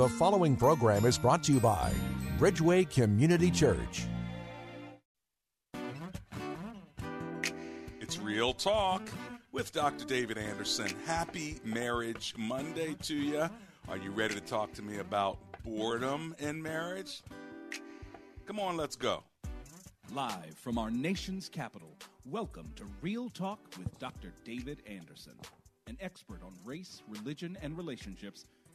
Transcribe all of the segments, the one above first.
The following program is brought to you by Bridgeway Community Church. It's Real Talk with Dr. David Anderson. Happy Marriage Monday to you. Are you ready to talk to me about boredom in marriage? Come on, let's go. Live from our nation's capital, welcome to Real Talk with Dr. David Anderson. An expert on race, religion, and relationships,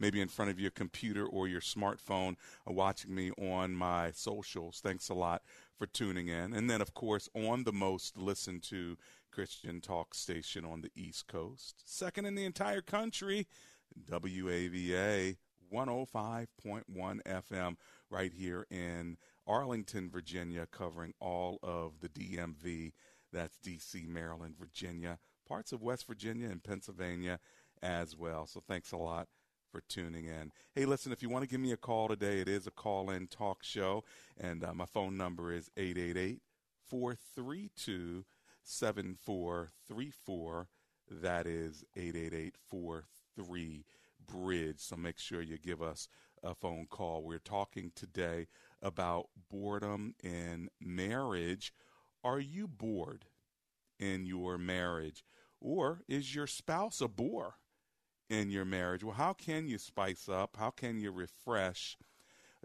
maybe in front of your computer or your smartphone, uh, watching me on my socials. Thanks a lot for tuning in. And then, of course, on the most listened to Christian talk station on the East Coast, second in the entire country, WAVA 105.1 FM, right here in Arlington, Virginia, covering all of the DMV. That's DC, Maryland, Virginia, parts of West Virginia and Pennsylvania as well. So thanks a lot for tuning in. Hey, listen, if you want to give me a call today, it is a call in talk show, and uh, my phone number is 888 432 7434. That is 888 43 Bridge. So make sure you give us a phone call. We're talking today about boredom in marriage. Are you bored in your marriage? Or is your spouse a bore in your marriage? Well, how can you spice up? How can you refresh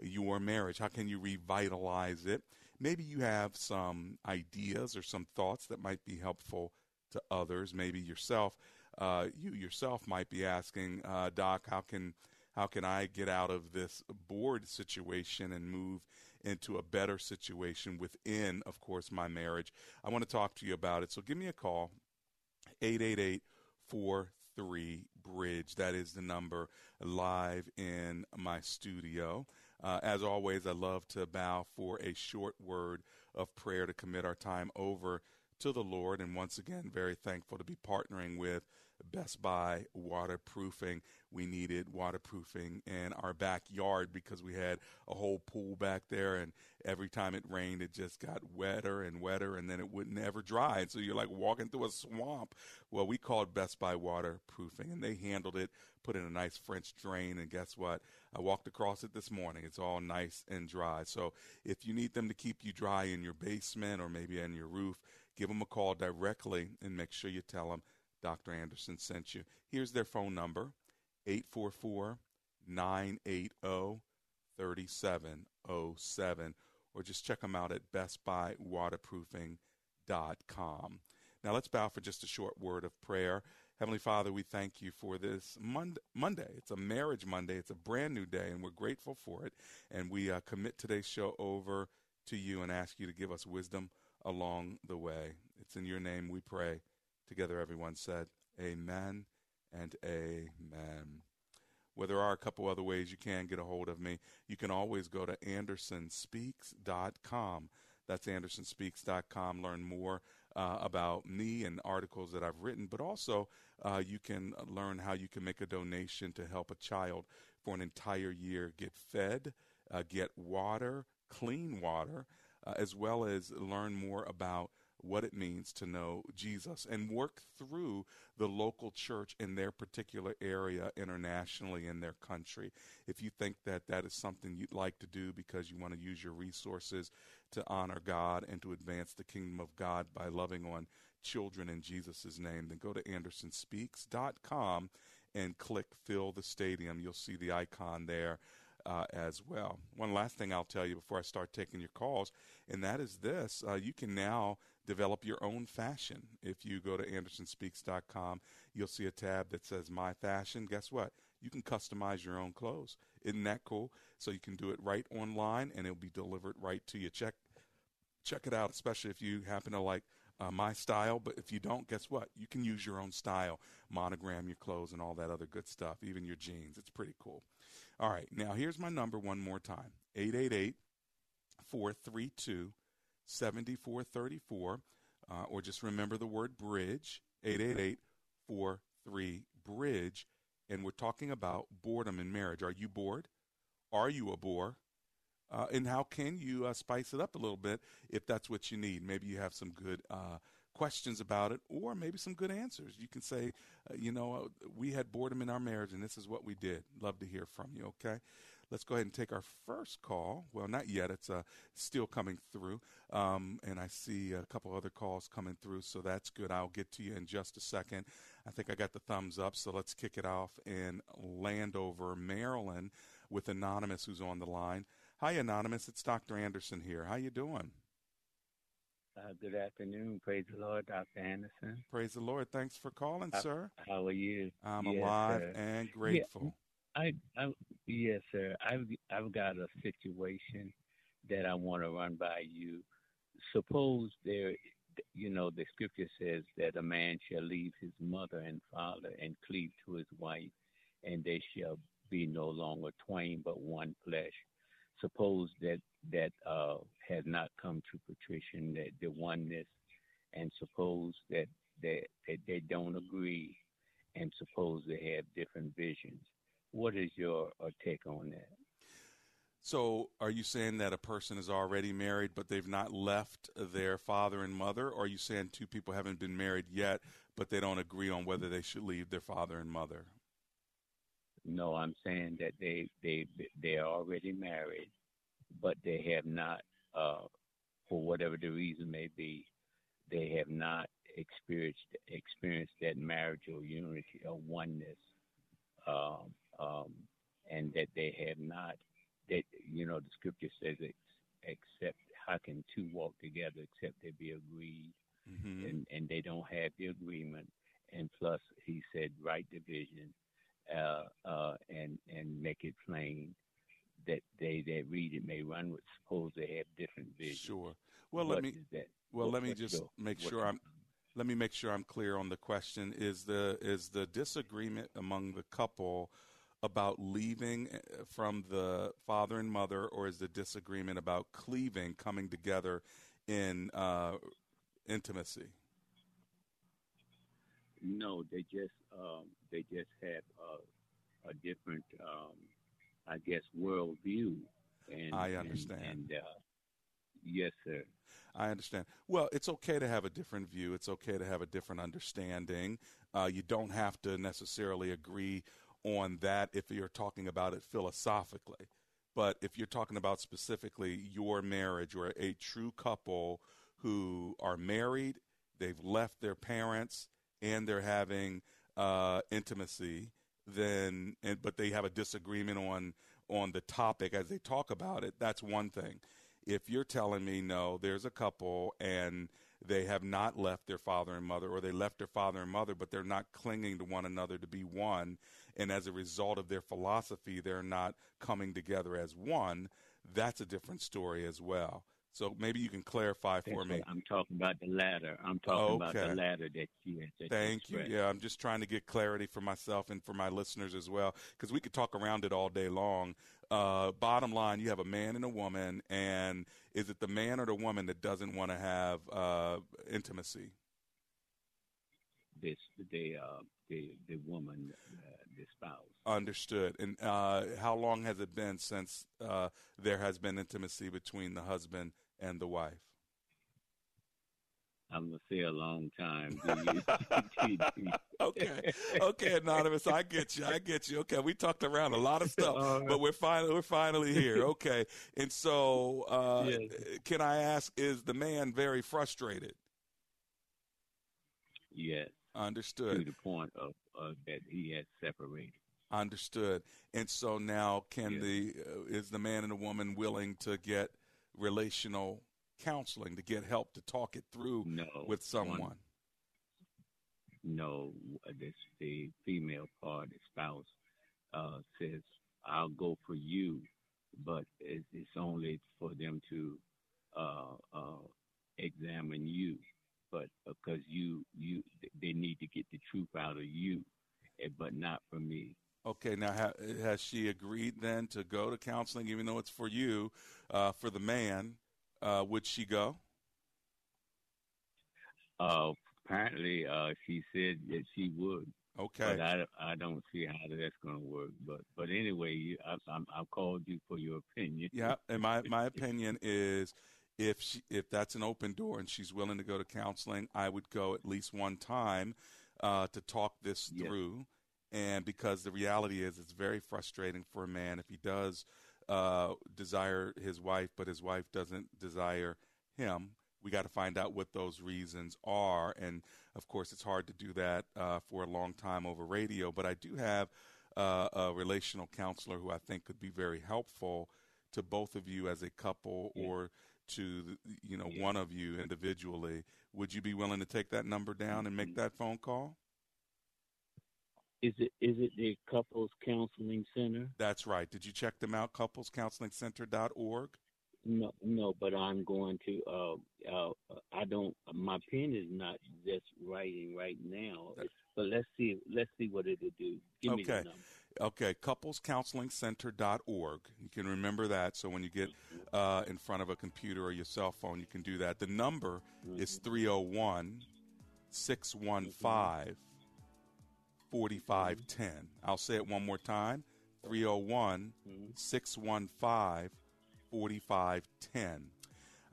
your marriage? How can you revitalize it? Maybe you have some ideas or some thoughts that might be helpful to others. Maybe yourself, uh, you yourself might be asking, uh, Doc, how can how can I get out of this bored situation and move into a better situation within, of course, my marriage? I want to talk to you about it. So give me a call, 888 43 Bridge. That is the number live in my studio. Uh, as always, I love to bow for a short word of prayer to commit our time over to the Lord. And once again, very thankful to be partnering with Best Buy Waterproofing. We needed waterproofing in our backyard because we had a whole pool back there, and every time it rained, it just got wetter and wetter, and then it would never dry. And so you're like walking through a swamp. Well, we called Best Buy Waterproofing, and they handled it, put in a nice French drain, and guess what? I walked across it this morning. It's all nice and dry. So if you need them to keep you dry in your basement or maybe on your roof, give them a call directly and make sure you tell them Dr. Anderson sent you. Here's their phone number 844 980 3707, or just check them out at bestbuywaterproofing.com. Now let's bow for just a short word of prayer. Heavenly Father, we thank you for this Monday. It's a marriage Monday. It's a brand new day, and we're grateful for it. And we uh, commit today's show over to you and ask you to give us wisdom along the way. It's in your name we pray. Together, everyone said, Amen and Amen. Well, there are a couple other ways you can get a hold of me. You can always go to andersonspeaks.com. That's andersonspeaks.com. Learn more uh, about me and articles that I've written, but also uh, you can learn how you can make a donation to help a child for an entire year get fed, uh, get water, clean water, uh, as well as learn more about what it means to know Jesus and work through the local church in their particular area internationally in their country. If you think that that is something you'd like to do because you want to use your resources to honor God and to advance the kingdom of God by loving on children in Jesus' name, then go to andersonspeaks.com and click Fill the Stadium. You'll see the icon there. uh, as well. One last thing I'll tell you before I start taking your calls, and that is this: uh, you can now develop your own fashion. If you go to AndersonSpeaks.com, you'll see a tab that says My Fashion. Guess what? You can customize your own clothes. Isn't that cool? So you can do it right online, and it'll be delivered right to you. Check check it out, especially if you happen to like uh, my style. But if you don't, guess what? You can use your own style, monogram your clothes, and all that other good stuff, even your jeans. It's pretty cool. All right, now here's my number one more time 888 432 7434. Uh, or just remember the word bridge 888 43 bridge. And we're talking about boredom in marriage. Are you bored? Are you a bore? Uh, and how can you uh, spice it up a little bit if that's what you need? Maybe you have some good uh, questions about it, or maybe some good answers. You can say, uh, you know, uh, we had boredom in our marriage, and this is what we did. Love to hear from you. Okay, let's go ahead and take our first call. Well, not yet; it's uh, still coming through, um, and I see a couple other calls coming through, so that's good. I'll get to you in just a second. I think I got the thumbs up, so let's kick it off in Landover, Maryland, with Anonymous, who's on the line. Hi, Anonymous. It's Dr. Anderson here. How you doing? Uh, good afternoon. Praise the Lord, Dr. Anderson. Praise the Lord. Thanks for calling, how, sir. How are you? I'm yes, alive sir. and grateful. I, I, yes, sir. I've, I've got a situation that I want to run by you. Suppose there, you know, the scripture says that a man shall leave his mother and father and cleave to his wife, and they shall be no longer twain but one flesh suppose that that uh, has not come to fruition, that the oneness, and suppose that they, that they don't agree, and suppose they have different visions. What is your uh, take on that? So, are you saying that a person is already married, but they've not left their father and mother? Or are you saying two people haven't been married yet, but they don't agree on whether they should leave their father and mother? No, I'm saying that they they they are already married, but they have not, uh, for whatever the reason may be, they have not experienced experienced that marital unity or oneness, um, um, and that they have not. That you know, the scripture says, "Except how can two walk together except they be agreed?" Mm-hmm. And and they don't have the agreement. And plus, he said, "Right division." uh, uh, and and make it plain that they that read it may run with. Suppose they have different visions. Sure. Well, what let me. Well, what, let me just make sure I'm. Let me make sure I'm clear on the question. Is the is the disagreement among the couple about leaving eh, from the father and mother, or is the disagreement about cleaving, coming together in uh, intimacy? No, they just um, they just have a, a different, um, I guess, worldview. And I understand. And, and uh, yes, sir. I understand. Well, it's okay to have a different view. It's okay to have a different understanding. Uh, you don't have to necessarily agree on that if you're talking about it philosophically. But if you're talking about specifically your marriage or a true couple who are married, they've left their parents, and they're having uh, intimacy, then and, but they have a disagreement on on the topic as they talk about it. That's one thing. If you're telling me no, there's a couple and they have not left their father and mother, or they left their father and mother, but they're not clinging to one another to be one, and as a result of their philosophy, they're not coming together as one. That's a different story as well. So maybe you can clarify for That's me. I'm talking about the latter. I'm talking okay. about the latter that you. That Thank you, you. Yeah, I'm just trying to get clarity for myself and for my listeners as well, because we could talk around it all day long. Uh, bottom line, you have a man and a woman, and is it the man or the woman that doesn't want to have uh, intimacy? This the uh, the the woman, uh, the spouse. Understood. And uh, how long has it been since uh, there has been intimacy between the husband and the wife? I'm gonna say a long time. okay, okay, anonymous. I get you. I get you. Okay, we talked around a lot of stuff, but we're finally we're finally here. Okay, and so uh, yes. can I ask? Is the man very frustrated? Yes. Understood. To the point of uh, that he had separated. Understood. And so now, can Yes. the uh, is the man and the woman willing to get relational counseling to get help to talk it through No, with someone? one- no, this the female part, the spouse, uh, says, "I'll go for you," but it's, it's only for them to uh, uh, examine you, but because you you they need to get the truth out of you, but not from me. Okay, now ha- has she agreed then to go to counseling, even though it's for you, uh, for the man? Uh, would she go? Uh, apparently, uh, she said that she would. Okay. But I, I don't see how that's going to work. But but anyway, you, I, I'm, I've called you for your opinion. Yeah, and my my opinion is if she, if that's an open door and she's willing to go to counseling, I would go at least one time uh, to talk this Yes. through. And because the reality is, it's very frustrating for a man if he does uh, desire his wife, but his wife doesn't desire him. We got to find out what those reasons are, and of course, it's hard to do that uh, for a long time over radio. But I do have uh, a relational counselor who I think could be very helpful to both of you as a couple or to the- you know one of you individually would you be willing to take that number down and make Mm-hmm. that phone call Is it is it the couples counseling center? that's right did you check them out couplescounselingcenter.org No, no, but I'm going to. Uh, uh, I don't. My pen is not just writing right now. But let's see. Let's see what it'll do. Give me the okay number. Okay couplescounselingcenter.org you can remember that. So when you get uh, in front of a computer or your cell phone you can do that. The number is 301 615 4510 i'll say it one more time. 301 615 4510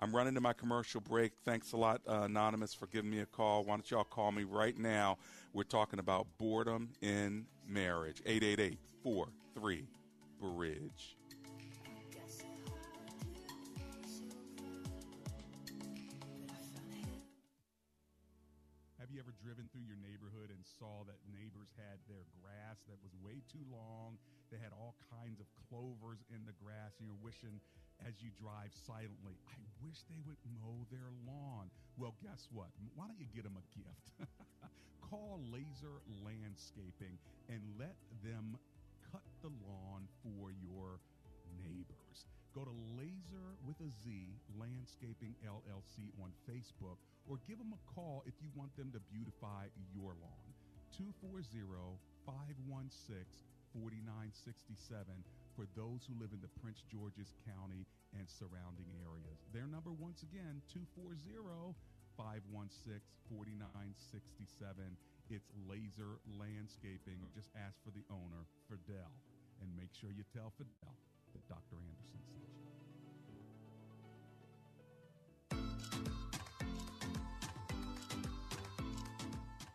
I'm running to my commercial break. Thanks a lot, uh, Anonymous, for giving me a call. Why don't y'all call me right now? We're talking about boredom in marriage. 888 43 Bridge. Have you ever driven through your neighborhood and saw that neighbors had their grass that was way too long? They had all kinds of clovers in the grass, and you're wishing as you drive silently, I wish they would mow their lawn. Well, guess what? Why don't you get them a gift? Call Lazer Landscaping and let them cut the lawn for your neighbors. Go to Lazer with a Z Landscaping LLC on Facebook or give them a call if you want them to beautify your lawn. 240 516 4967 for those who live in the Prince George's County and surrounding areas. Their number, once again, 240 516 4967. It's Lazer Landscaping, just ask for the owner, Fidel. And make sure you tell Fidel that Dr. Anderson sent you.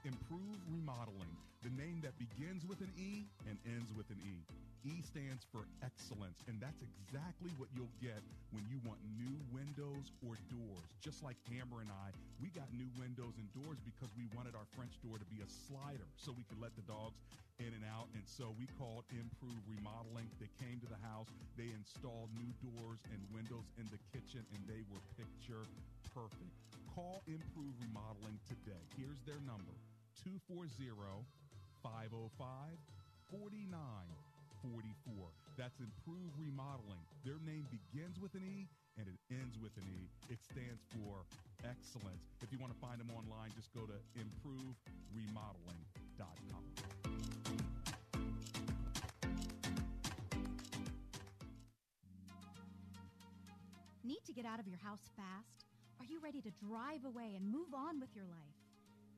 Improve Remodeling, the name that begins with an E and ends with an E. E stands for excellence, and that's exactly what you'll get when you want new windows or doors. Just like Amber and I, we got new windows and doors because we wanted our French door to be a slider so we could let the dogs in and out. And so we called Emprove Remodeling. They came to the house, they installed new doors and windows in the kitchen, and they were picture perfect. Call Emprove Remodeling today. Here's their number 240 505 4944. That's Emprove Remodeling. Their name begins with an E and it ends with an E. It stands for excellence. If you want to find them online, just go to emproveremodeling.com. Need to get out of your house fast? Are you ready to drive away and move on with your life?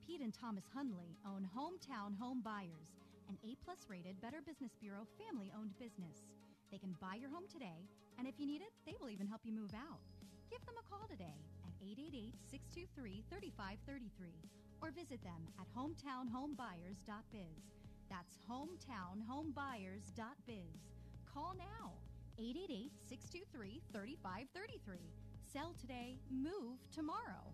Pete and Thomas Hundley own Hometown Home Buyers, an A plus rated Better Business Bureau family owned business. They can buy your home today, and if you need it, they will even help you move out. Give them a call today at 888 623 3533 or visit them at hometownhomebuyers.biz. That's hometownhomebuyers.biz. Call now 888 623 3533. Sell today, move tomorrow.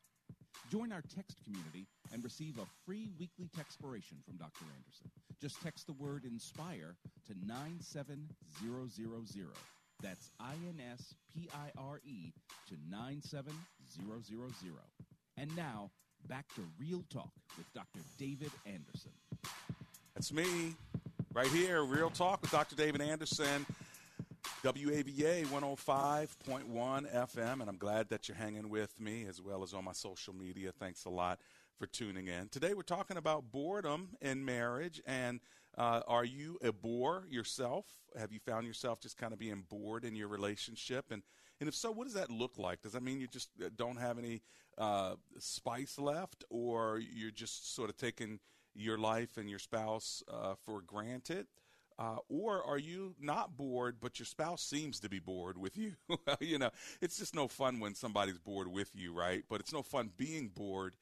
Join our text community and receive a free weekly textpiration from Dr. Anderson. Just text the word INSPIRE to 97000. That's I N S P I R E to 97000. And now, back to Real Talk with Dr. David Anderson. That's me, right here, Real Talk with Dr. David Anderson. WAVA 105.1 FM, and I'm glad that you're hanging with me as well as on my social media. Thanks a lot for tuning in. Today we're talking about boredom in marriage, and uh, are you a bore yourself? Have you found yourself just kind of being bored in your relationship? And and if so, what does that look like? Does that mean you just uh, don't have any uh, spice left, or you're just sort of taking your life and your spouse uh, for granted? Uh, or are you not bored, but your spouse seems to be bored with you? you know, it's just no fun when somebody's bored with you, right? But it's no fun being bored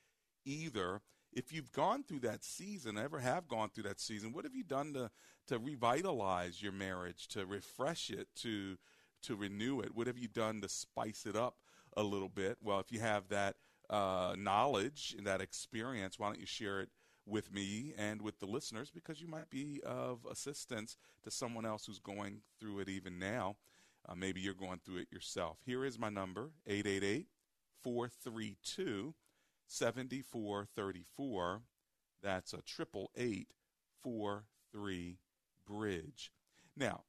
either. If you've gone through that season, ever have gone through that season, what have you done to to revitalize your marriage, to refresh it, to to renew it? What have you done to spice it up a little bit? Well, if you have that uh, knowledge and that experience, why don't you share it with me and with the listeners because you might be of assistance to someone else who's going through it even now. Uh, maybe you're going through it yourself. Here is my number 888 432 7434. That's a triple eight four three bridge. Now,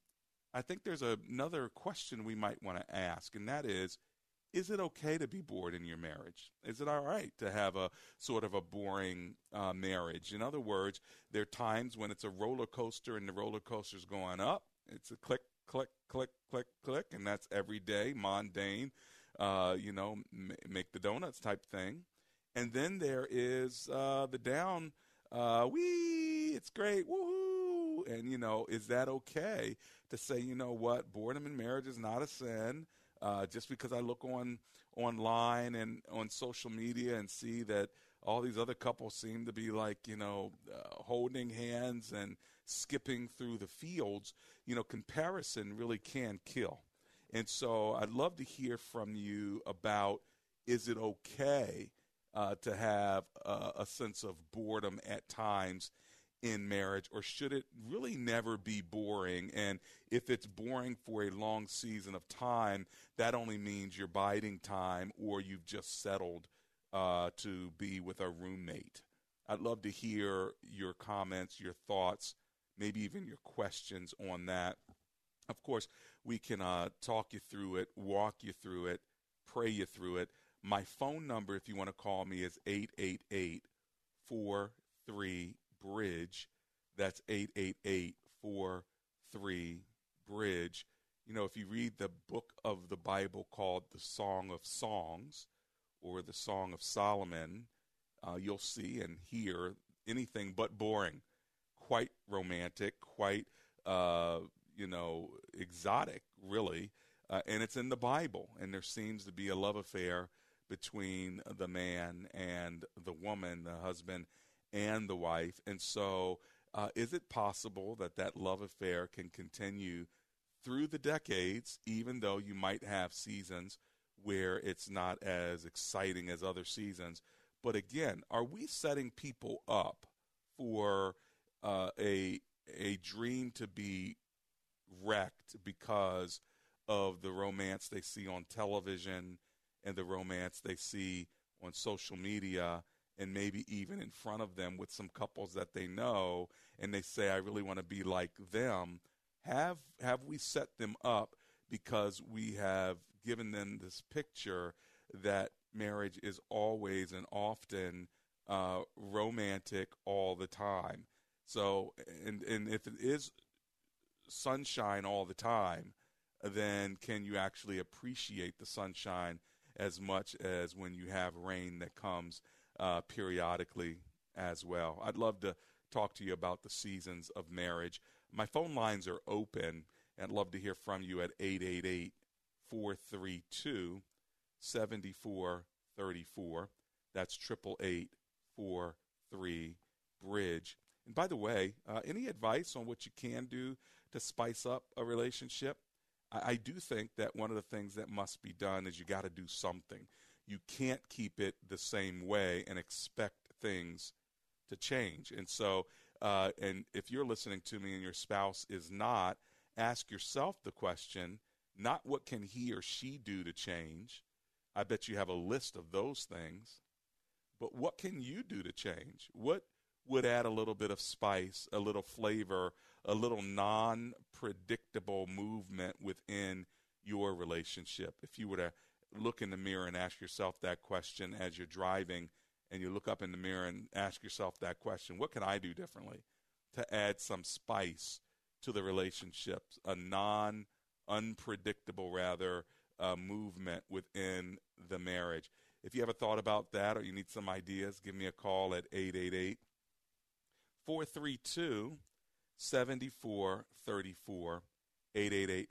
I think there's another question we might want to ask, and that is is it okay to be bored in your marriage? Is it all right to have a sort of a boring uh, marriage? In other words, there are times when it's a roller coaster and the roller coaster's going up. It's a click, click, click, click, click, and that's every day, mundane, uh, you know, m- make the donuts type thing. And then there is uh, the down, uh, wee, it's great, woohoo. And, you know, is that okay to say, you know what, boredom in marriage is not a sin? Uh, just because I look on online and on social media and see that all these other couples seem to be like you know uh, holding hands and skipping through the fields, you know, comparison really can kill. And so I'd love to hear from you about is it okay uh, to have a sense of boredom at times in marriage, or should it really never be boring? And if it's boring for a long season of time, that only means you're biding time or you've just settled uh, to be with a roommate. I'd love to hear your comments, your thoughts, maybe even your questions on that. Of course, we can uh, talk you through it, walk you through it, pray you through it. My phone number, if you want to call me, is 888 43 Bridge. That's 888 Bridge. You know, if you read the book of the Bible called the Song of Songs or the Song of Solomon, uh, you'll see and hear anything but boring. Quite romantic, quite, uh, you know, exotic, really. Uh, and it's in the Bible. And there seems to be a love affair between the man and the woman, the husband and the wife. And so, uh, is it possible that that love affair can continue through the decades, even though you might have seasons where it's not as exciting as other seasons? But again, are we setting people up for uh, a a dream to be wrecked because of the romance they see on television and the romance they see on social media and maybe even in front of them with some couples that they know and they say I really want to be like them have have we set them up because we have given them this picture that marriage is always and often uh, romantic all the time? So and and if it is sunshine all the time then can you actually appreciate the sunshine as much as when you have rain that comes uh, periodically as well. I'd love to talk to you about the seasons of marriage. My phone lines are open, and I'd love to hear from you at 888 432 7434. That's 888 43 Bridge. And by the way, uh, any advice on what you can do to spice up a relationship? I, I do think that one of the things that must be done is you got to do something. You can't keep it the same way and expect things to change. And so, uh, and if you're listening to me and your spouse is not, ask yourself the question not what can he or she do to change. I bet you have a list of those things. But what can you do to change? What would add a little bit of spice, a little flavor, a little non predictable movement within your relationship? If you were to look in the mirror and ask yourself that question as you're driving, and you look up in the mirror and ask yourself that question what can I do differently to add some spice to the relationship, a non unpredictable, rather, uh, movement within the marriage? If you a thought about that or you need some ideas, give me a call at 888 432 7434 888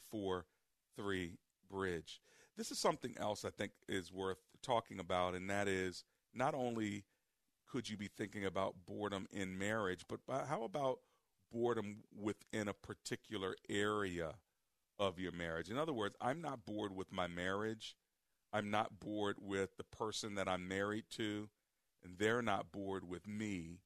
Bridge. This is something else I think is worth talking about, and that is not only could you be thinking about boredom in marriage, but how about boredom within a particular area of your marriage? In other words, I'm not bored with my marriage. I'm not bored with the person that I'm married to, and they're not bored with me.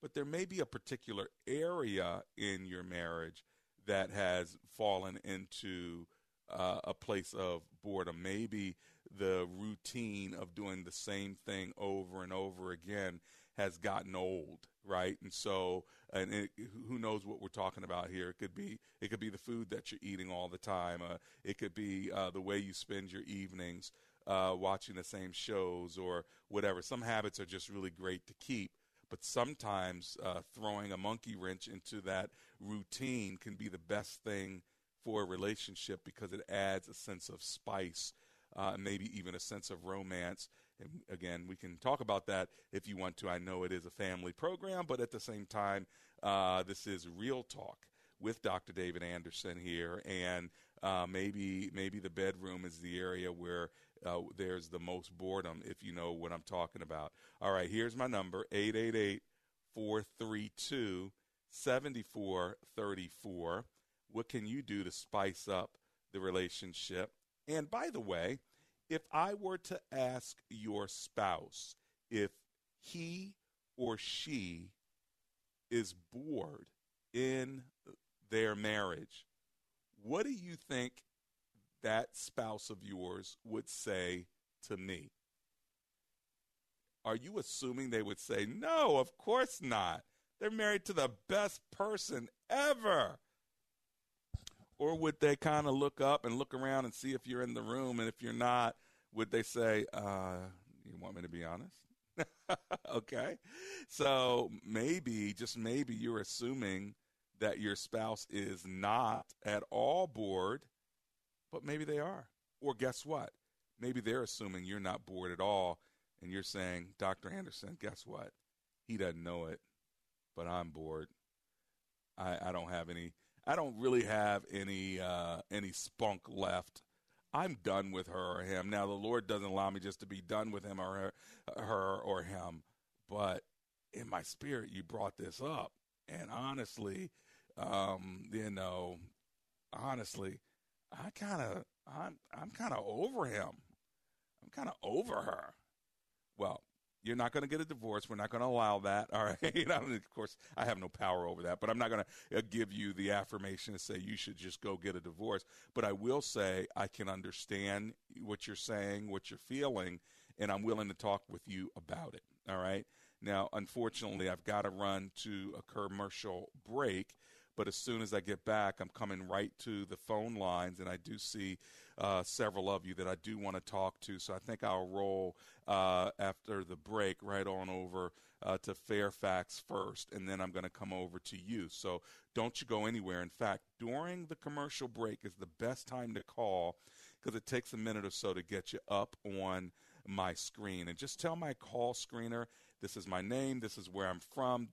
But there may be a particular area in your marriage that has fallen into uh, a place of boredom. Maybe the routine of doing the same thing over and over again has gotten old, right? And so, and it, who knows what we're talking about here? It could be it could be the food that you're eating all the time. Uh, it could be uh, the way you spend your evenings uh, watching the same shows or whatever. Some habits are just really great to keep, but sometimes uh, throwing a monkey wrench into that routine can be the best thing for a relationship because it adds a sense of spice, uh, maybe even a sense of romance. And again, we can talk about that if you want to. I know it is a family program, but at the same time, uh, this is real talk with Dr. David Anderson here, and uh, maybe maybe the bedroom is the area where uh, there's the most boredom, if you know what I'm talking about. All right, here's my number 888 432 7434. What can you do to spice up the relationship? And by the way, if I were to ask your spouse if he or she is bored in their marriage, what do you think that spouse of yours would say to me? Are you assuming they would say, no, of course not? They're married to the best person ever. Or would they kind of look up and look around and see if you're in the room? And if you're not, would they say, uh, you want me to be honest? okay. So maybe, just maybe, you're assuming that your spouse is not at all bored but maybe they are. Or guess what? Maybe they're assuming you're not bored at all, and you're saying, Dr. Anderson, guess what? He doesn't know it, but I'm bored. I, I don't have any. I don't really have any uh, any spunk left. I'm done with her or him. Now the Lord doesn't allow me just to be done with him or her, her or him, but in my spirit, you brought this up, and honestly, um, you know, honestly, I kind of I'm I'm kind of over him. I'm kind of over her. Well, you're not going to get a divorce. We're not going to allow that. All right. of course, I have no power over that, but I'm not going to uh, give you the affirmation to say you should just go get a divorce. But I will say I can understand what you're saying, what you're feeling, and I'm willing to talk with you about it. All right. Now, unfortunately, I've got to run to a commercial break. But as soon as I get back, I'm coming right to the phone lines, and I do see uh, several of you that I do want to talk to. So I think I'll roll uh, after the break right on over uh, to Fairfax first, and then I'm going to come over to you. So don't you go anywhere. In fact, during the commercial break is the best time to call because it takes a minute or so to get you up on my screen. And just tell my call screener This is my name. This is where I'm from.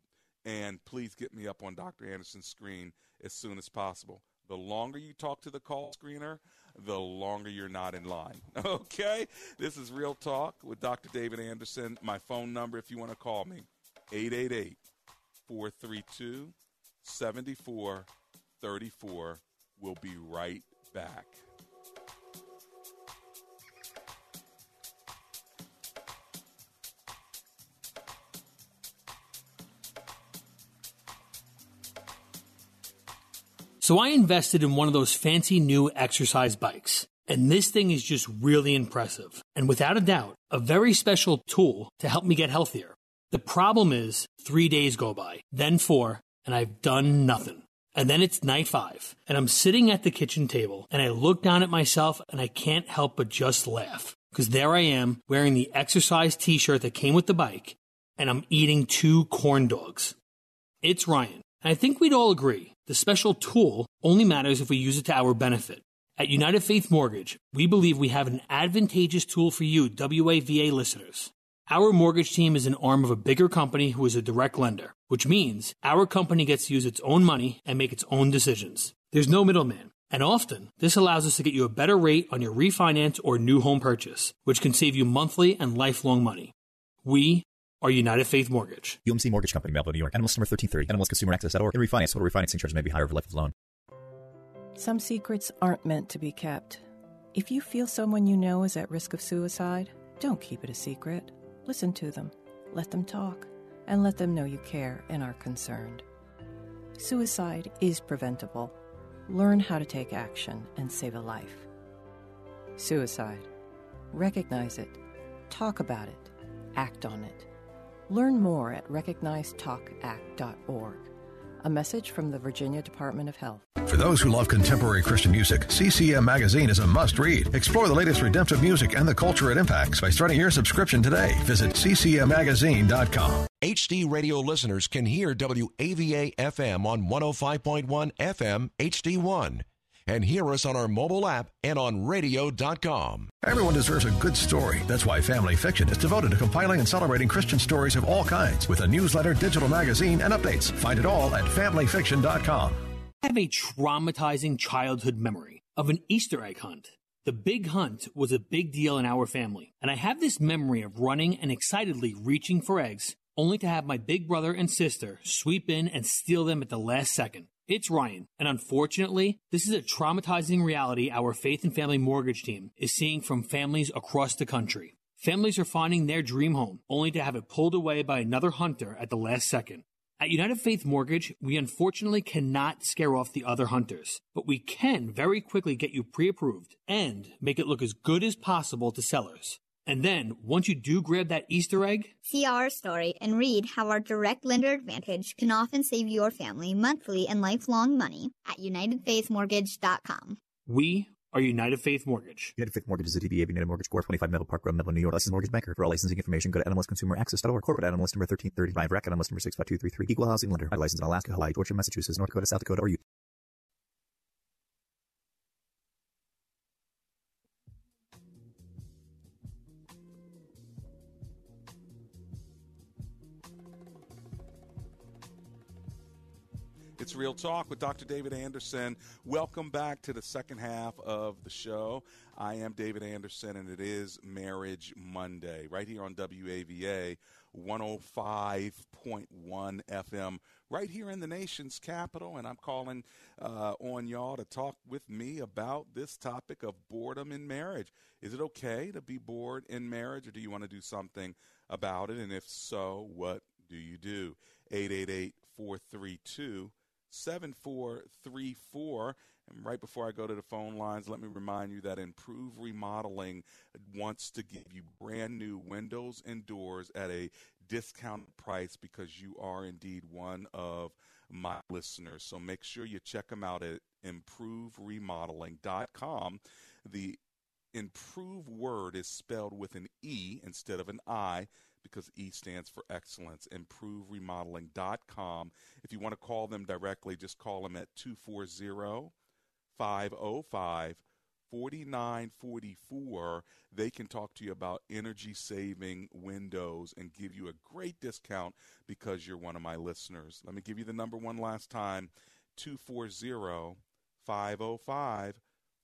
And please get me up on Dr. Anderson's screen as soon as possible. The longer you talk to the call screener, the longer you're not in line. Okay? This is Real Talk with Dr. David Anderson. My phone number, if you want to call me, 888 432 7434. We'll be right back. So I invested in one of those fancy new exercise bikes. And this thing is just really impressive. And without a doubt, a very special tool to help me get healthier. The problem is three days go by, then four, and I've done nothing. And then it's night five, and I'm sitting at the kitchen table, and I look down at myself, and I can't help but just laugh. Because there I am, wearing the exercise t shirt that came with the bike, and I'm eating two corn dogs. It's Ryan. And I think we'd all agree the special tool only matters if we use it to our benefit. At United Faith Mortgage, we believe we have an advantageous tool for you, WAVA listeners. Our mortgage team is an arm of a bigger company who is a direct lender, which means our company gets to use its own money and make its own decisions. There's no middleman. And often, this allows us to get you a better rate on your refinance or new home purchase, which can save you monthly and lifelong money. We are United Faith Mortgage. UMC Mortgage Company, Melville, New York. NMLS number 1330. NMLSConsumerAccess.org. In refinance, total refinancing charges may be higher over life of loan. Some secrets aren't meant to be kept. If you feel someone you know is at risk of suicide, don't keep it a secret. Listen to them, let them talk, and let them know you care and are concerned. Suicide is preventable. Learn how to take action and save a life. Suicide. Recognize it. Talk about it. Act on it. Learn more at recognizetalkact.org. A message from the Virginia Department of Health. For those who love contemporary Christian music, CCM Magazine is a must read. Explore the latest redemptive music and the culture it impacts by starting your subscription today. Visit ccmmagazine.com. HD radio listeners can hear WAVA FM on 105.1 FM HD1 and hear us on our mobile app and on radio.com. Everyone deserves a good story. That's why Family Fiction is devoted to compiling and celebrating Christian stories of all kinds with a newsletter, digital magazine, and updates. Find it all at familyfiction.com. I have a traumatizing childhood memory of an Easter egg hunt. The big hunt was a big deal in our family, and I have this memory of running and excitedly reaching for eggs, only to have my big brother and sister sweep in and steal them at the last second. It's Ryan, and unfortunately, this is a traumatizing reality our faith and family mortgage team is seeing from families across the country. Families are finding their dream home only to have it pulled away by another hunter at the last second. At United Faith Mortgage, we unfortunately cannot scare off the other hunters, but we can very quickly get you pre approved and make it look as good as possible to sellers. And then, once you do grab that Easter egg, see our story and read how our direct lender advantage can often save your family monthly and lifelong money at UnitedFaithMortgage.com. We are United Faith Mortgage. United Faith Mortgage is a DBA of United Mortgage Corp. 25 Melville Park Road, Melville, New York. Licensed mortgage banker. For all licensing information, go to NMLSConsumerAccess.org. Corporate NMLS number 1335. REC NMLS number 65233. Equal housing lender. I license in Alaska, Hawaii, Georgia, Massachusetts, North Dakota, South Dakota, or Utah. Real Talk with Dr. David Anderson. Welcome back to the second half of the show. I am David Anderson, and it is Marriage Monday right here on WAVA 105.1 FM, right here in the nation's capital. And I'm calling uh, on y'all to talk with me about this topic of boredom in marriage. Is it okay to be bored in marriage, or do you want to do something about it? And if so, what do you do? 888 432 7434. And right before I go to the phone lines, let me remind you that Emprove Remodeling wants to give you brand new windows and doors at a discounted price because you are indeed one of my listeners. So make sure you check them out at emproveremodeling.com. The improve word is spelled with an E instead of an I because E stands for excellence. EmproveRemodeling.com. If you want to call them directly, just call them at 240 505 4944. They can talk to you about energy saving windows and give you a great discount because you're one of my listeners. Let me give you the number one last time 240 505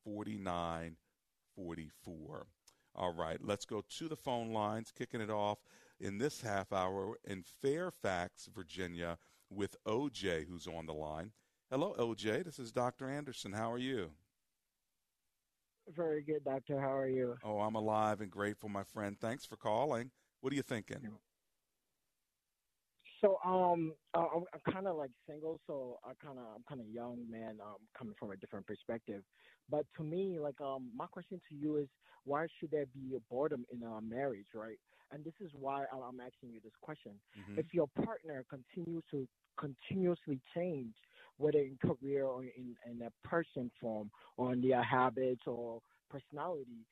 4944. All right, let's go to the phone lines, kicking it off in this half hour in Fairfax, Virginia, with OJ, who's on the line. Hello, OJ. This is Dr. Anderson. How are you? Very good, Doctor. How are you? Oh, I'm alive and grateful, my friend. Thanks for calling. What are you thinking? So, um, uh, I'm, I'm kind of like single, so I kind of I'm kind of young man, um, coming from a different perspective. But to me, like, um, my question to you is, why should there be a boredom in a marriage, right? And this is why I'm asking you this question. Mm-hmm. If your partner continues to continuously change, whether in career or in, in a person form or in their habits or personality,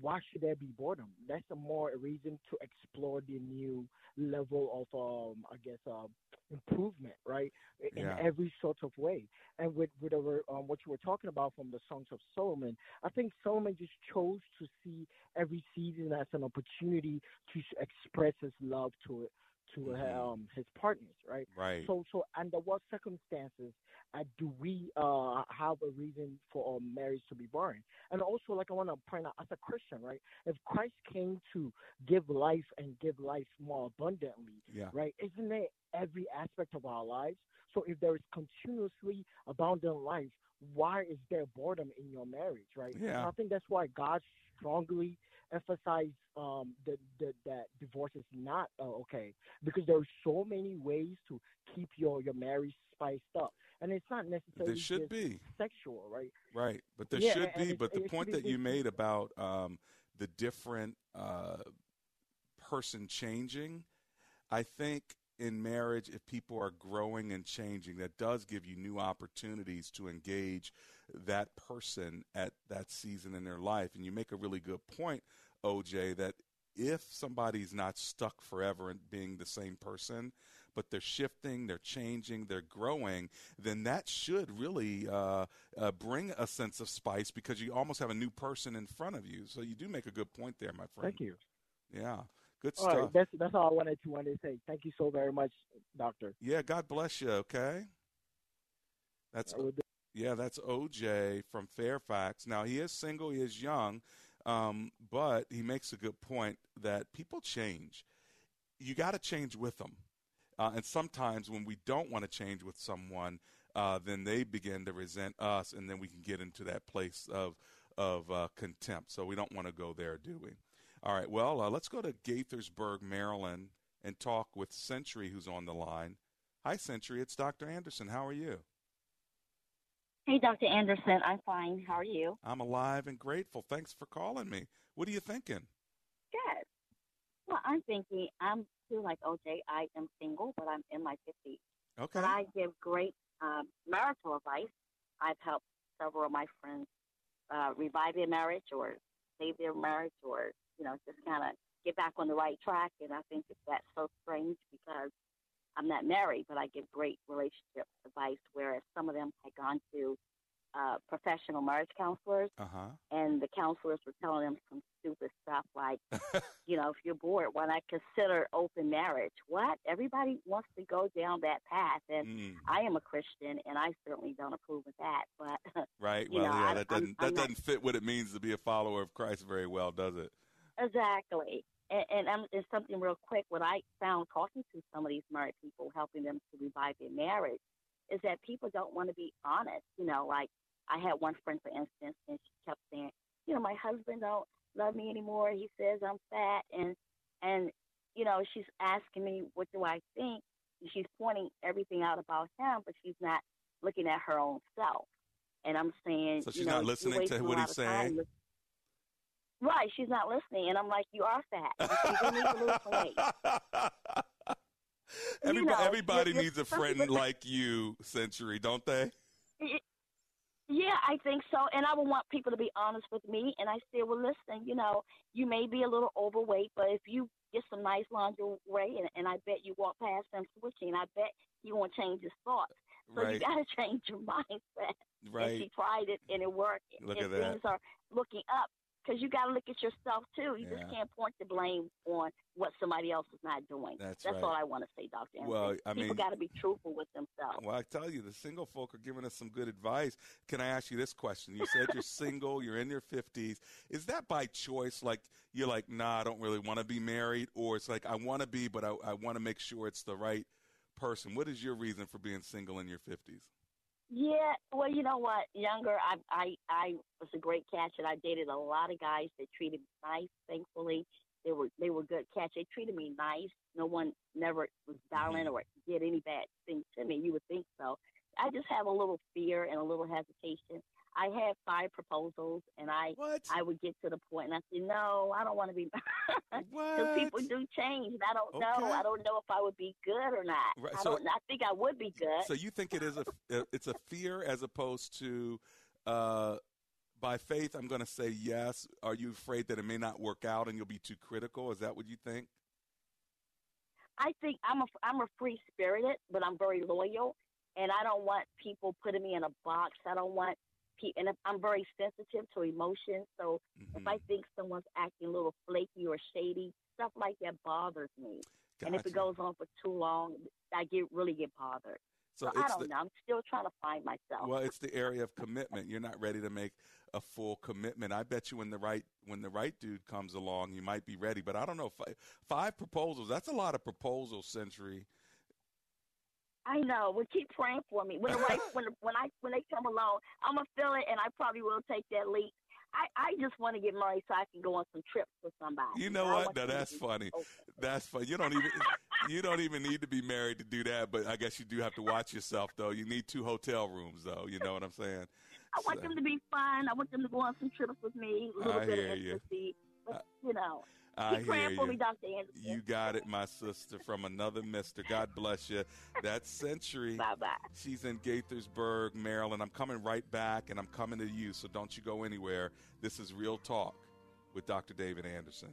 why should there be boredom? That's a more reason to explore the new level of, um, I guess, uh, improvement, right? In Yeah. every sort of way. And with with our, um, what you were talking about from the Songs of Solomon, I think Solomon just chose to see every season as an opportunity to express his love to it to Mhm. um, his partners, right? Right. So, so under what circumstances uh, do we uh, have a reason for our marriage to be boring? And also, like I want to point out, as a Christian, right? If Christ came to give life and give life more abundantly, Yeah. right? Isn't it every aspect of our lives? So, if there is continuously abundant life, why is there boredom in your marriage, right? Yeah. And I think that's why God strongly emphasized um, that, that that divorce is not uh, okay because there are so many ways to keep your your marriage spiced up, and it's not necessarily There should be. sexual, right? Right, but there Yeah, should and be. But the point that you made about um, the different uh, person changing, I think in marriage, if people are growing and changing, that does give you new opportunities to engage that person at that season in their life. And you make a really good point, OJ, that if somebody's not stuck forever in being the same person, but they're shifting, they're changing, they're growing, then that should really uh, uh, bring a sense of spice because you almost have a new person in front of you. So you do make a good point there, my friend. Thank you. Yeah, good All stuff. right, that's that's all I wanted to wanted to say. Thank you so very much, Doctor. Yeah, God bless you. Okay, that's yeah, that's OJ from Fairfax. Now he is single, he is young, um, but he makes a good point that people change. You got to change with them, uh, and sometimes when we don't want to change with someone, uh, then they begin to resent us, and then we can get into that place of of uh, contempt. So we don't want to go there, do we? All right. Well, uh, let's go to Gaithersburg, Maryland, and talk with Century, who's on the line. Hi, Century. It's Dr. Anderson. How are you? Hey, Dr. Anderson. I'm fine. How are you? I'm alive and grateful. Thanks for calling me. What are you thinking? Good. Well, I'm thinking, I'm too like OJ. I am single, but I'm in my 50s. Okay. But I give great um, marital advice. I've helped several of my friends uh, revive their marriage or save their marriage or, you know, just kind of get back on the right track. And I think that that's so strange because I'm not married, but I give great relationship advice, whereas some of them had gone to uh, professional marriage counselors, Uh huh. and the counselors were telling them some stupid stuff like, you know, if you're bored, why not consider open marriage? What? Everybody wants to go down that path, and Mm. I am a Christian, and I certainly don't approve of that. But Right. Well, know, yeah, I- that doesn't I'm that not- doesn't fit what it means to be a follower of Christ very well, does it? Exactly. And, and I'm, it's something real quick. What I found talking to some of these married people, helping them to revive their marriage, is that people don't want to be honest. You know, like I had one friend, for instance, and she kept saying, you know, my husband don't love me anymore. He says I'm fat, and and you know, she's asking me, what do I think? And she's pointing everything out about him, but she's not looking at her own self. And I'm saying, So you she's know, not listening to what he's saying? Right, she's not listening, and I'm like, you are fat. You need to lose weight. Everybody, know, everybody you're- needs a friend like you, Century, don't they? Yeah, I think so. And I would want people to be honest with me. And I say, well, listen, you know, you may be a little overweight, but if you get some nice lingerie, and, and I bet you walk past them switching, I bet you won't change his thoughts. So you got to change your mindset. Right. And she tried it, and it worked. Look and at that. things are looking up because you got to look at yourself too. You Yeah. just can't point the blame on what somebody else is not doing. That's That's right. all I want to say, Doctor. Anderson. Well, I people mean- got to be truthful with themselves. Well, I tell you, the single folk are giving us some good advice. Can I ask you this question? You said you're single, you're in your 50s. Is that by choice? Like, you're like, nah, I don't really want to be married? Or it's like, I want to be, but I, I want to make sure it's the right person. What is your reason for being single in your 50s? Yeah, well, you know what? Younger, I I I was a great catch, and I dated a lot of guys that treated me nice. Thankfully, they were they were good catch. They treated me nice. No one never was violent mm-hmm. or did any bad thing to me. You would think so. I just have a little fear and a little hesitation. I had five proposals, and I I would get to the point, and I said, "No, I don't want to be." Because people do change, and I don't know. I don't know if I would be good or not. Right, I so- don't. I think I would be good. So you think it is a, it's a fear as opposed to, uh, by faith, I'm going to say yes. Are you afraid that it may not work out and you'll be too critical? Is that what you think? I think I'm a I'm a free spirited, but I'm very loyal, and I don't want people putting me in a box. I don't want and I'm very sensitive to emotions. So if I mm-hmm. think someone's acting a little flaky or shady, stuff like that bothers me. And if it goes on for too long, I get really get bothered. So So, I don't the- know. I'm still trying to find myself. Well, it's the area of commitment. You're not ready to make a full commitment. I bet you when the right when the right dude comes along, you might be ready. But I don't know. Five, five proposals. That's a lot of proposals, Century. I know. Well, keep praying for me. When the right, when when I when they come along, I'm gonna feel it, and I probably will take that leap. I I just want to get married so I can go on some trips with somebody. You know I what? want Now them to that's funny. open. That's funny. You don't even you don't even need to be married to do that. But I guess you do have to watch yourself, though. You need two hotel rooms, though. You know what I'm saying? I want them to be fun. I want them to go on some trips with me. A little I bit hear of you. intimacy. But, you know, I keep hear you. me, Dr. Anderson. You got it, my sister, from another mister. God bless you. That's Century. Bye bye. She's in Gaithersburg, Maryland. I'm coming right back, and I'm coming to you, so don't you go anywhere. This is Real Talk with Dr. David Anderson.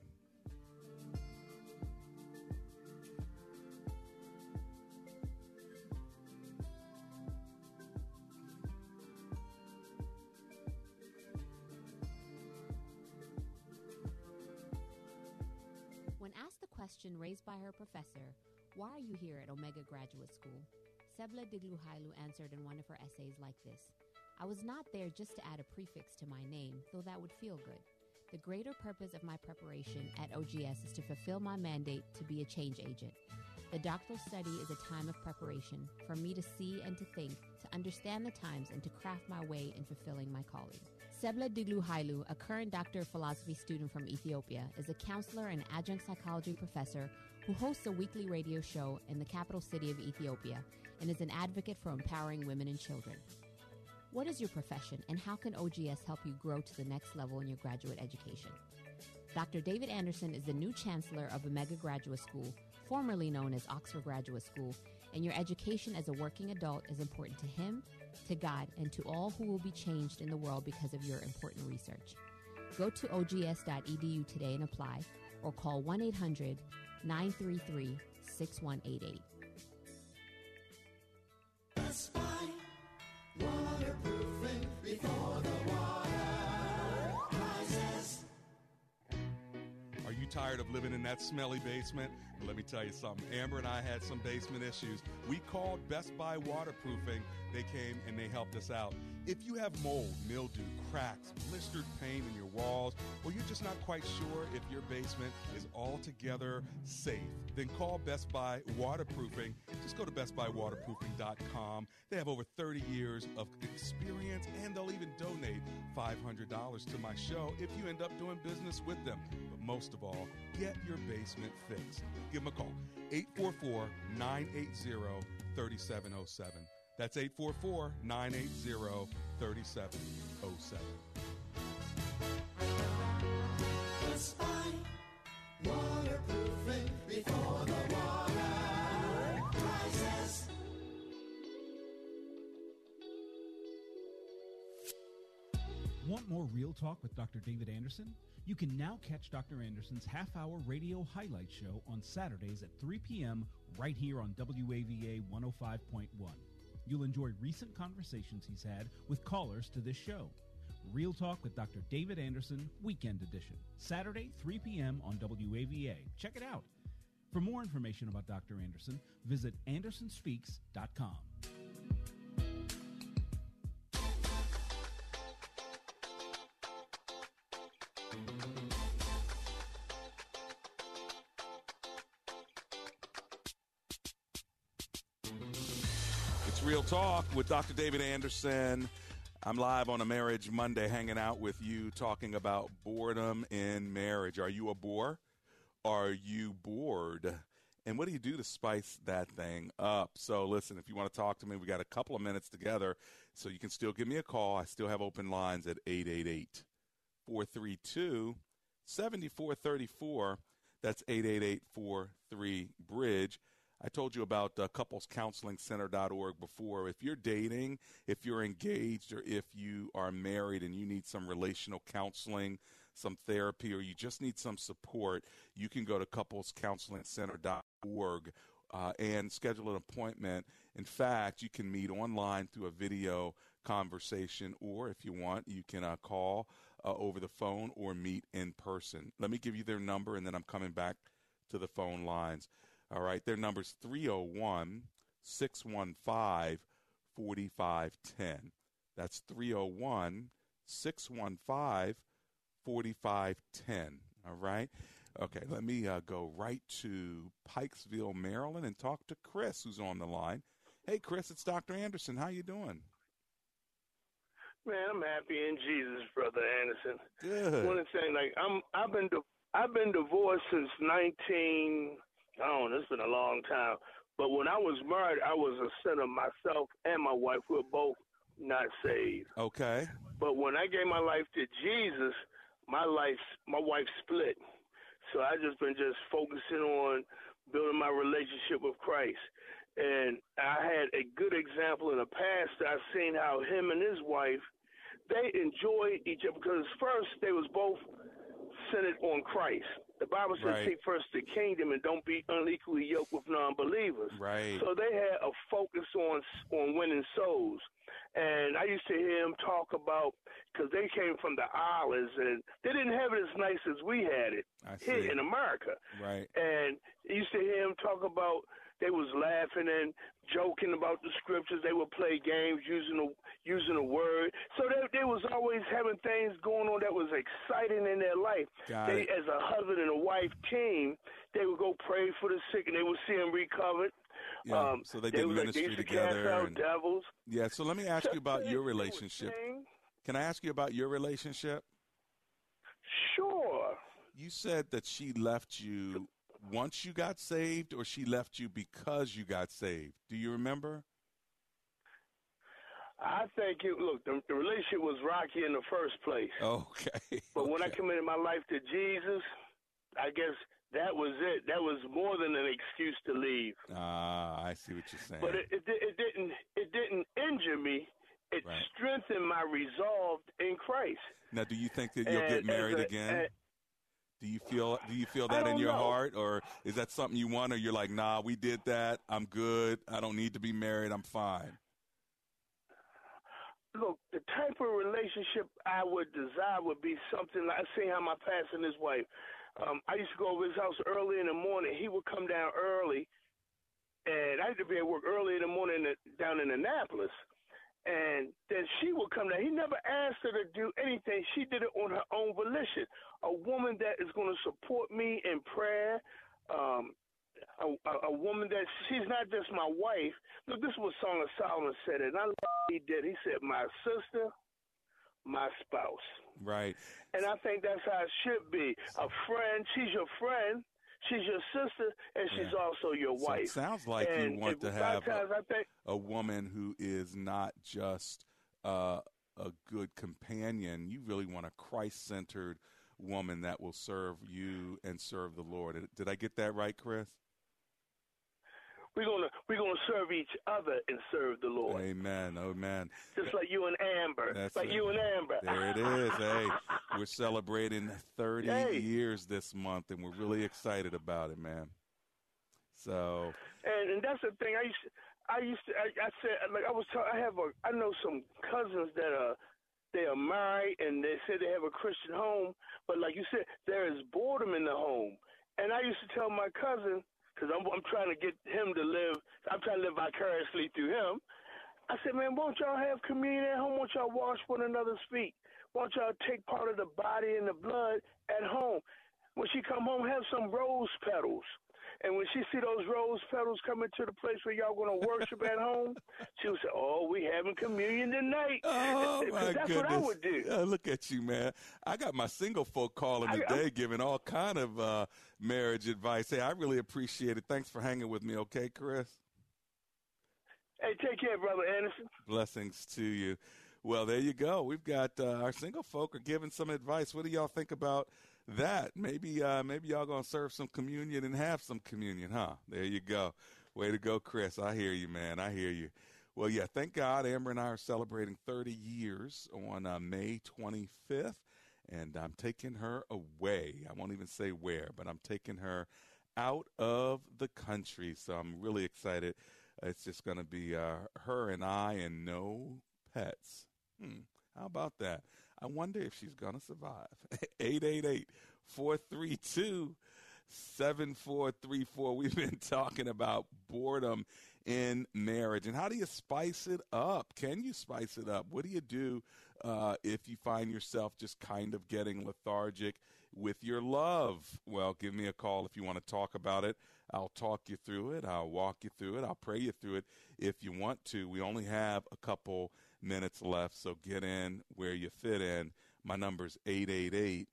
Question raised by her professor, why are you here at Omega Graduate School? Sebla Digluhailu answered in one of her essays like this I was not there just to add a prefix to my name, though that would feel good. The greater purpose of my preparation at OGS is to fulfill my mandate to be a change agent. The doctoral study is a time of preparation for me to see and to think, to understand the times, and to craft my way in fulfilling my calling. Sebla Diglu Hailu, a current Doctor of Philosophy student from Ethiopia, is a counselor and adjunct psychology professor who hosts a weekly radio show in the capital city of Ethiopia and is an advocate for empowering women and children. What is your profession and how can OGS help you grow to the next level in your graduate education? Dr. David Anderson is the new chancellor of Omega Graduate School, formerly known as Oxford Graduate School, and your education as a working adult is important to him, to God, and to all who will be changed in the world because of your important research. Go to ogs.edu today and apply, or call 1 800 933 6188. Tired of living in that smelly basement? Let me tell you something. Amber and I had some basement issues. We called Best Buy Waterproofing. They came and they helped us out. If you have mold, mildew, cracks, blistered paint in your walls, or you're just not quite sure if your basement is altogether safe, then call Best Buy Waterproofing. Just go to bestbuywaterproofing.com. They have over 30 years of experience and they'll even donate $500 to my show if you end up doing business with them. But most of all, get your basement fixed. Give them a call 844 980 3707. That's 844 980 3707. Waterproofing before the water rises. Want more real talk with Dr. David Anderson? You can now catch Dr. Anderson's half hour radio highlight show on Saturdays at 3 p.m. right here on WAVA 105.1. You'll enjoy recent conversations he's had with callers to this show. Real Talk with Dr. David Anderson, Weekend Edition, Saturday, 3 p.m. on WAVA. Check it out. For more information about Dr. Anderson, visit andersonspeaks.com. Real Talk with Dr. David Anderson. I'm live on a Marriage Monday hanging out with you talking about boredom in marriage. Are you a bore? Are you bored? And what do you do to spice that thing up? So, listen, if you want to talk to me, we got a couple of minutes together, so you can still give me a call. I still have open lines at 888 432 7434. That's 888 43 Bridge. I told you about uh, couplescounselingcenter.org before. If you're dating, if you're engaged, or if you are married and you need some relational counseling, some therapy, or you just need some support, you can go to couplescounselingcenter.org uh, and schedule an appointment. In fact, you can meet online through a video conversation, or if you want, you can uh, call uh, over the phone or meet in person. Let me give you their number, and then I'm coming back to the phone lines. All right, their number's 301 615 4510. That's 301 615 4510. All right. Okay, let me uh, go right to Pikesville, Maryland, and talk to Chris, who's on the line. Hey, Chris, it's Dr. Anderson. How you doing? Man, I'm happy in Jesus, brother Anderson. Good. One thing, like I'm, I've been, I've been divorced since 19. I don't know, it's been a long time. But when I was married, I was a sinner myself and my wife. We were both not saved. Okay. But when I gave my life to Jesus, my life, my wife split. So I just been just focusing on building my relationship with Christ. And I had a good example in the past. I've seen how him and his wife, they enjoyed each other because first they was both centered on Christ. The Bible says, Right. "Seek first the kingdom and don't be unequally yoked with non-believers." Right. So they had a focus on on winning souls, and I used to hear him talk about because they came from the islands and they didn't have it as nice as we had it here in America. Right. And I used to hear him talk about they was laughing and joking about the scriptures. They would play games using a using a word. So they they was always having things going on that was exciting in their life. Got they it. as a husband and a wife team, they would go pray for the sick and they would see them recovered. Yeah, Um, so they they did was like, ministry they to together. Out and- devils. yeah, so let me ask you about your relationship. Can I ask you about your relationship? Sure. You said that she left you once you got saved, or she left you because you got saved. Do you remember? I think it look the, the relationship was rocky in the first place. Okay. But when I committed my life to Jesus, I guess that was it. That was more than an excuse to leave. Ah, I see what you're saying. But it, it, it didn't it didn't injure me. It Right. strengthened my resolve in Christ. now, do you think that you'll And get married a- again? and- do you feel do you feel that in your know. heart, or is that something you want, or you're like, nah, we did that. I'm good. I don't need to be married. I'm fine. Look, the type of relationship I would desire would be something like I seen how my pastor and his wife. Um, I used to go over his house early in the morning. He would come down early, and I had to be at work early in the morning down in Annapolis. And then she would come down. He never asked her to do anything. She did it on her own volition. A woman that is going to support me in prayer. Um, a, a, a woman that she's not just my wife. Look, this is what Song of Solomon said, and I love what he did. He said, "My sister, my spouse," Right. and I think that's how it should be. A friend, she's your friend, she's your sister, and she's also your So wife. it sounds like And you want to a have I think a, a woman who is not just uh, a good companion. You really want a Christ-centered woman that will serve you and serve the Lord. Did I get that right, Chris? We're gonna we're gonna serve each other and serve the Lord, Amen. Amen. just like you and Amber, That's like it. you and Amber. There it is. Hey, we're celebrating 30 Hey. years this month, and we're really excited about it, man. So, And and that's the thing. I used to, I used to I, I said like I was ta- I have a I know some cousins that are they are married and they say they have a Christian home, but like you said, there is boredom in the home. And I used to tell my cousin, because I'm, I'm trying to get him to live, I'm trying to live vicariously through him. I said, man, won't y'all have communion at home? Won't y'all wash one another's feet? Won't y'all take part of the body and the blood at home? When she come home, have some rose petals. And when she see those rose petals coming to the place where y'all gonna worship at home, she'll say, "Oh, we having communion tonight." Oh my That's goodness! what I would do. Uh, look at you, man. I got my single folk calling I- today, giving all kind of uh, marriage advice. Hey, I really appreciate it. Thanks for hanging with me. Okay, Chris. Hey, take care, brother Anderson. Blessings to you. Well, there you go. We've got uh, our single folk are giving some advice. What do y'all think about that? Maybe, uh, maybe y'all gonna serve some communion and have some communion, huh? There you go. Way to go, Chris. I hear you, man. I hear you. Well, yeah. Thank God, Amber and I are celebrating 30 years on uh, May 25th, and I'm taking her away. I won't even say where, but I'm taking her out of the country. So I'm really excited. It's just going to be uh, her and I and no pets. Hmm. How about that? I wonder if she's going to survive. 888 432 7434. We've been talking about boredom in marriage and how do you spice it up? Can you spice it up? What do you do uh, if you find yourself just kind of getting lethargic with your love? Well, give me a call if you want to talk about it. I'll talk you through it. I'll walk you through it. I'll pray you through it if you want to. We only have a couple minutes left, so get in where you fit in. My number's 888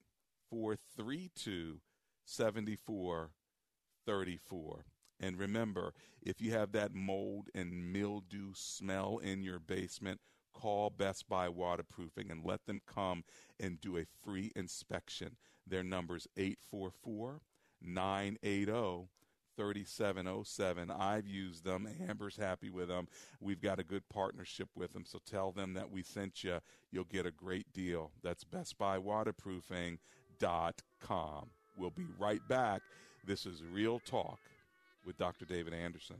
432 7434. And remember, if you have that mold and mildew smell in your basement, call Best Buy Waterproofing and let them come and do a free inspection. Their number's 844 980 3707. I've used them. Amber's happy with them. We've got a good partnership with them, so tell them that we sent you. You'll get a great deal. That's bestbuywaterproofing.com. We'll be right back. This is Real Talk with Dr. David Anderson.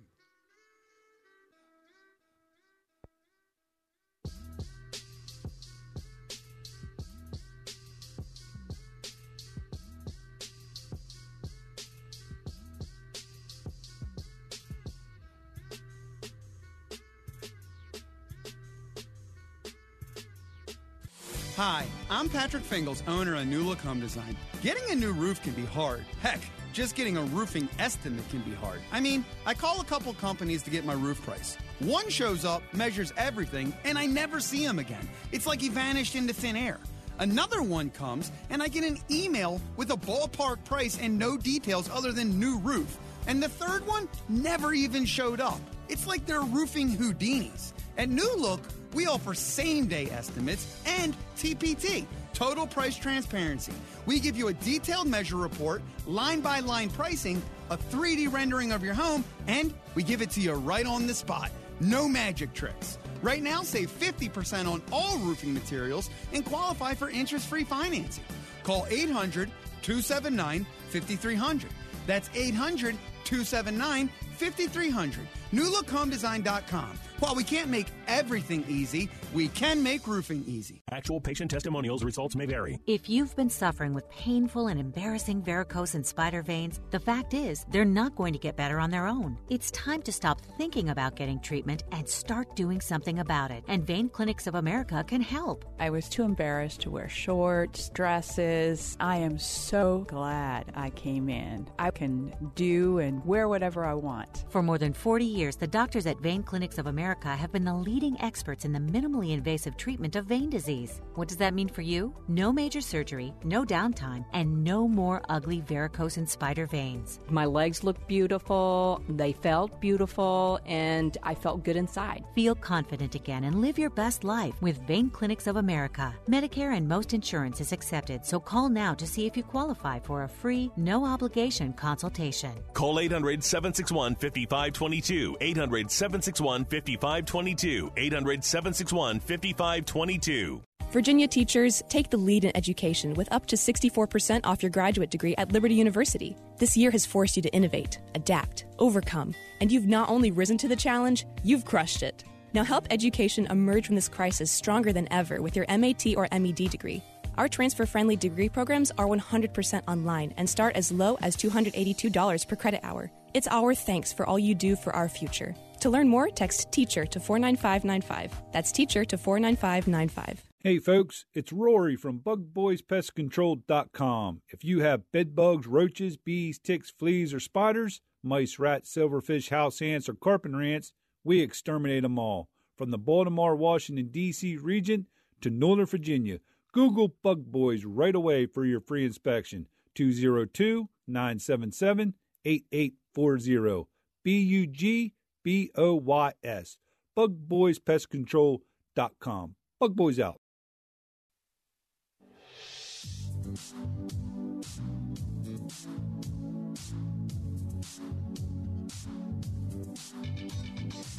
Hi, I'm Patrick Fingles, owner of New Look Home Design. Getting a new roof can be hard. Heck, just getting a roofing estimate can be hard. I mean, I call a couple companies to get my roof price. One shows up, measures everything, and I never see him again. It's like he vanished into thin air. Another one comes, and I get an email with a ballpark price and no details other than new roof. And the third one never even showed up. It's like they're roofing Houdinis. At New Look, we offer same day estimates and TPT, total price transparency. We give you a detailed measure report, line by line pricing, a 3D rendering of your home, and we give it to you right on the spot. No magic tricks. Right now, save 50% on all roofing materials and qualify for interest free financing. Call 800 279 5300. That's 800 279 5300. NewLookHomeDesign.com. While we can't make everything easy, we can make roofing easy. Actual patient testimonials results may vary. If you've been suffering with painful and embarrassing varicose and spider veins, the fact is they're not going to get better on their own. It's time to stop thinking about getting treatment and start doing something about it. And Vein Clinics of America can help. I was too embarrassed to wear shorts, dresses. I am so glad I came in. I can do and wear whatever I want. For more than 40 years, the doctors at Vein Clinics of America have been the leading experts in the minimally invasive treatment of vein disease. What does that mean for you? No major surgery, no downtime, and no more ugly varicose and spider veins. My legs looked beautiful, they felt beautiful, and I felt good inside. Feel confident again and live your best life with Vein Clinics of America. Medicare and most insurance is accepted, so call now to see if you qualify for a free, no obligation consultation. Call 800 761 5522. 800 761 5522. 800 761 5522. Virginia teachers take the lead in education with up to 64% off your graduate degree at Liberty University. This year has forced you to innovate, adapt, overcome, and you've not only risen to the challenge, you've crushed it. Now help education emerge from this crisis stronger than ever with your MAT or MED degree. Our transfer friendly degree programs are 100% online and start as low as $282 per credit hour. It's our thanks for all you do for our future. To learn more, text teacher to 49595. That's teacher to 49595. Hey folks, it's Rory from BugBoysPestControl.com. If you have bed bugs, roaches, bees, ticks, fleas, or spiders, mice, rats, silverfish, house ants, or carpenter ants, we exterminate them all. From the Baltimore, Washington, D.C. region to Northern Virginia, Google Bug Boys right away for your free inspection. 202 977 8840. B U G B O Y S. BugBoysPestControl.com. Bug Boys out.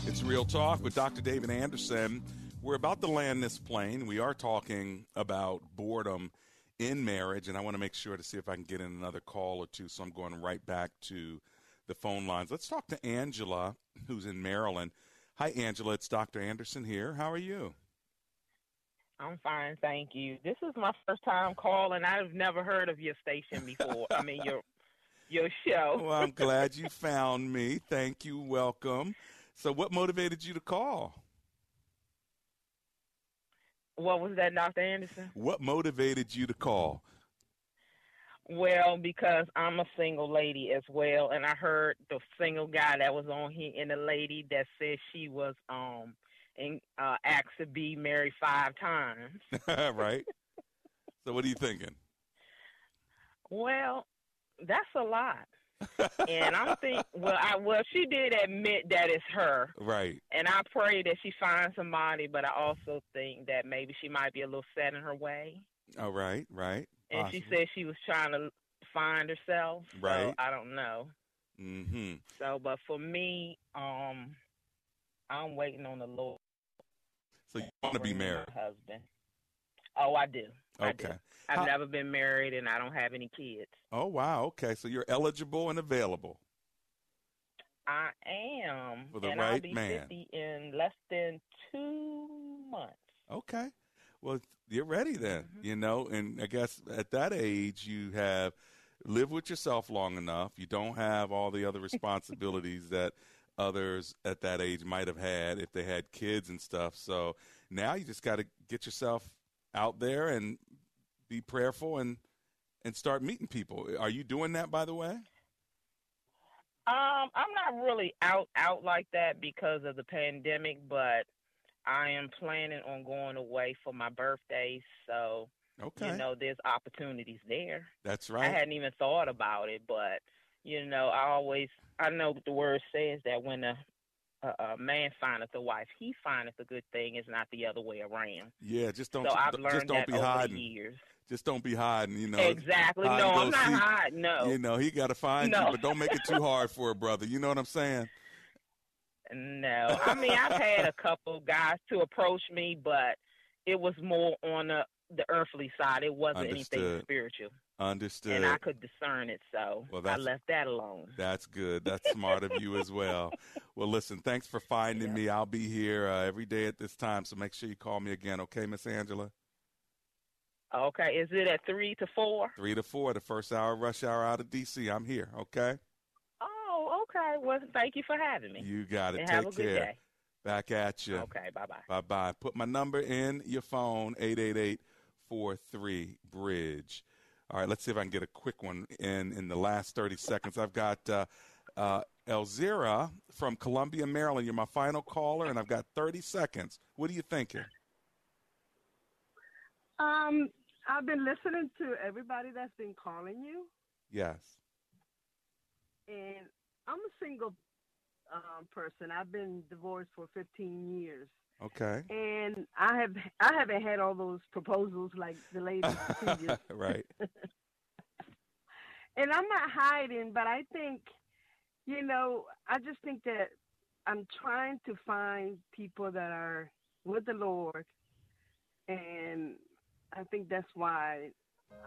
It's Real Talk with Dr. David Anderson. We're about to land this plane. We are talking about boredom in marriage, and I want to make sure to see if I can get in another call or two. So I'm going right back to the phone lines. Let's talk to Angela, who's in Maryland. Hi, Angela. It's Dr. Anderson here. How are you? I'm fine, thank you. This is my first time calling. I've never heard of your station before. I mean your your show. Well, I'm glad you found me. Thank you. Welcome. So, what motivated you to call? What was that, Dr. Anderson? What motivated you to call? Well, because I'm a single lady as well, and I heard the single guy that was on here and the lady that said she was um and uh asked to be married five times. right. So, what are you thinking? Well, that's a lot. and I'm think well I well she did admit that it's her. Right. And I pray that she finds somebody, but I also think that maybe she might be a little set in her way. Oh, right, right. And she said she was trying to find herself. So Right. I don't know. Mm-hmm. So but for me, um I'm waiting on the Lord. So, you want to be married? Husband. Oh, I do. I do. Okay. I've How- never been married and I don't have any kids. Oh, wow. Okay. So, you're eligible and available. I am. For the and I'll right be man. 50 in less than two months. Okay. Well, you're ready then, you know, and I guess at that age you have lived with yourself long enough. You don't have all the other responsibilities that others at that age might have had if they had kids and stuff. So now you just got to get yourself out there and be prayerful and and start meeting people. Are you doing that by the way? Um, I'm not really out out like that because of the pandemic, but I am planning on going away for my birthday, so Okay. you know there's opportunities there. That's right. I hadn't even thought about it, but you know, I always I know the word says that when a a, a man findeth a wife, he findeth a good thing. It's not the other way around. Yeah, just don't So I've just learned don't that be over the hiding. years. Just don't be hiding, you know. Exactly. No, I'm not seek. hiding. No. You know, he got to find No. you, but don't make it too hard for a brother. You know what I'm saying? No, I mean I've had a couple guys to approach me, but it was more on the the earthly side. It wasn't anything spiritual, Understood. and I could discern it, so Well, I left that alone. That's good. That's smart of you as well. Well, listen, thanks for finding me. I'll be here uh, every day at this time, so make sure you call me again, okay, Miss Angela? Okay, is it at three to four? Three to four, the first hour rush hour out of D.C. I'm here, okay? Okay. Well, thank you for having me. You got it. And Take have a good care. day. Back at you. Okay, bye bye. Bye bye. Put my number in your phone, 888 43 Bridge. All right, let's see if I can get a quick one in in the last 30 seconds. I've got uh, uh, Elzira from Columbia, Maryland. You're my final caller, and I've got 30 seconds. What are you thinking? Um, I've been listening to everybody that's been calling you, Yes. and I'm a single um, person. I've been divorced for 15 years, Okay. and I have I haven't had all those proposals like the lady previous. right. And I'm not hiding, but I think, you know, I just think that I'm trying to find people that are with the Lord, and I think that's why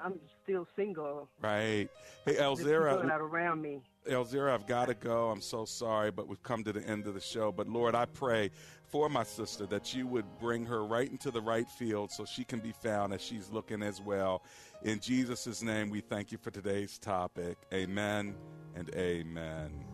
I'm still single. Right. Hey, people Elzira. that are around me. Elzira, I've got to go. I'm so sorry, but we've come to the end of the show. But Lord, I pray for my sister that you would bring her right into the right field so she can be found as she's looking as well. In Jesus' name, we thank you for today's topic. Amen and amen.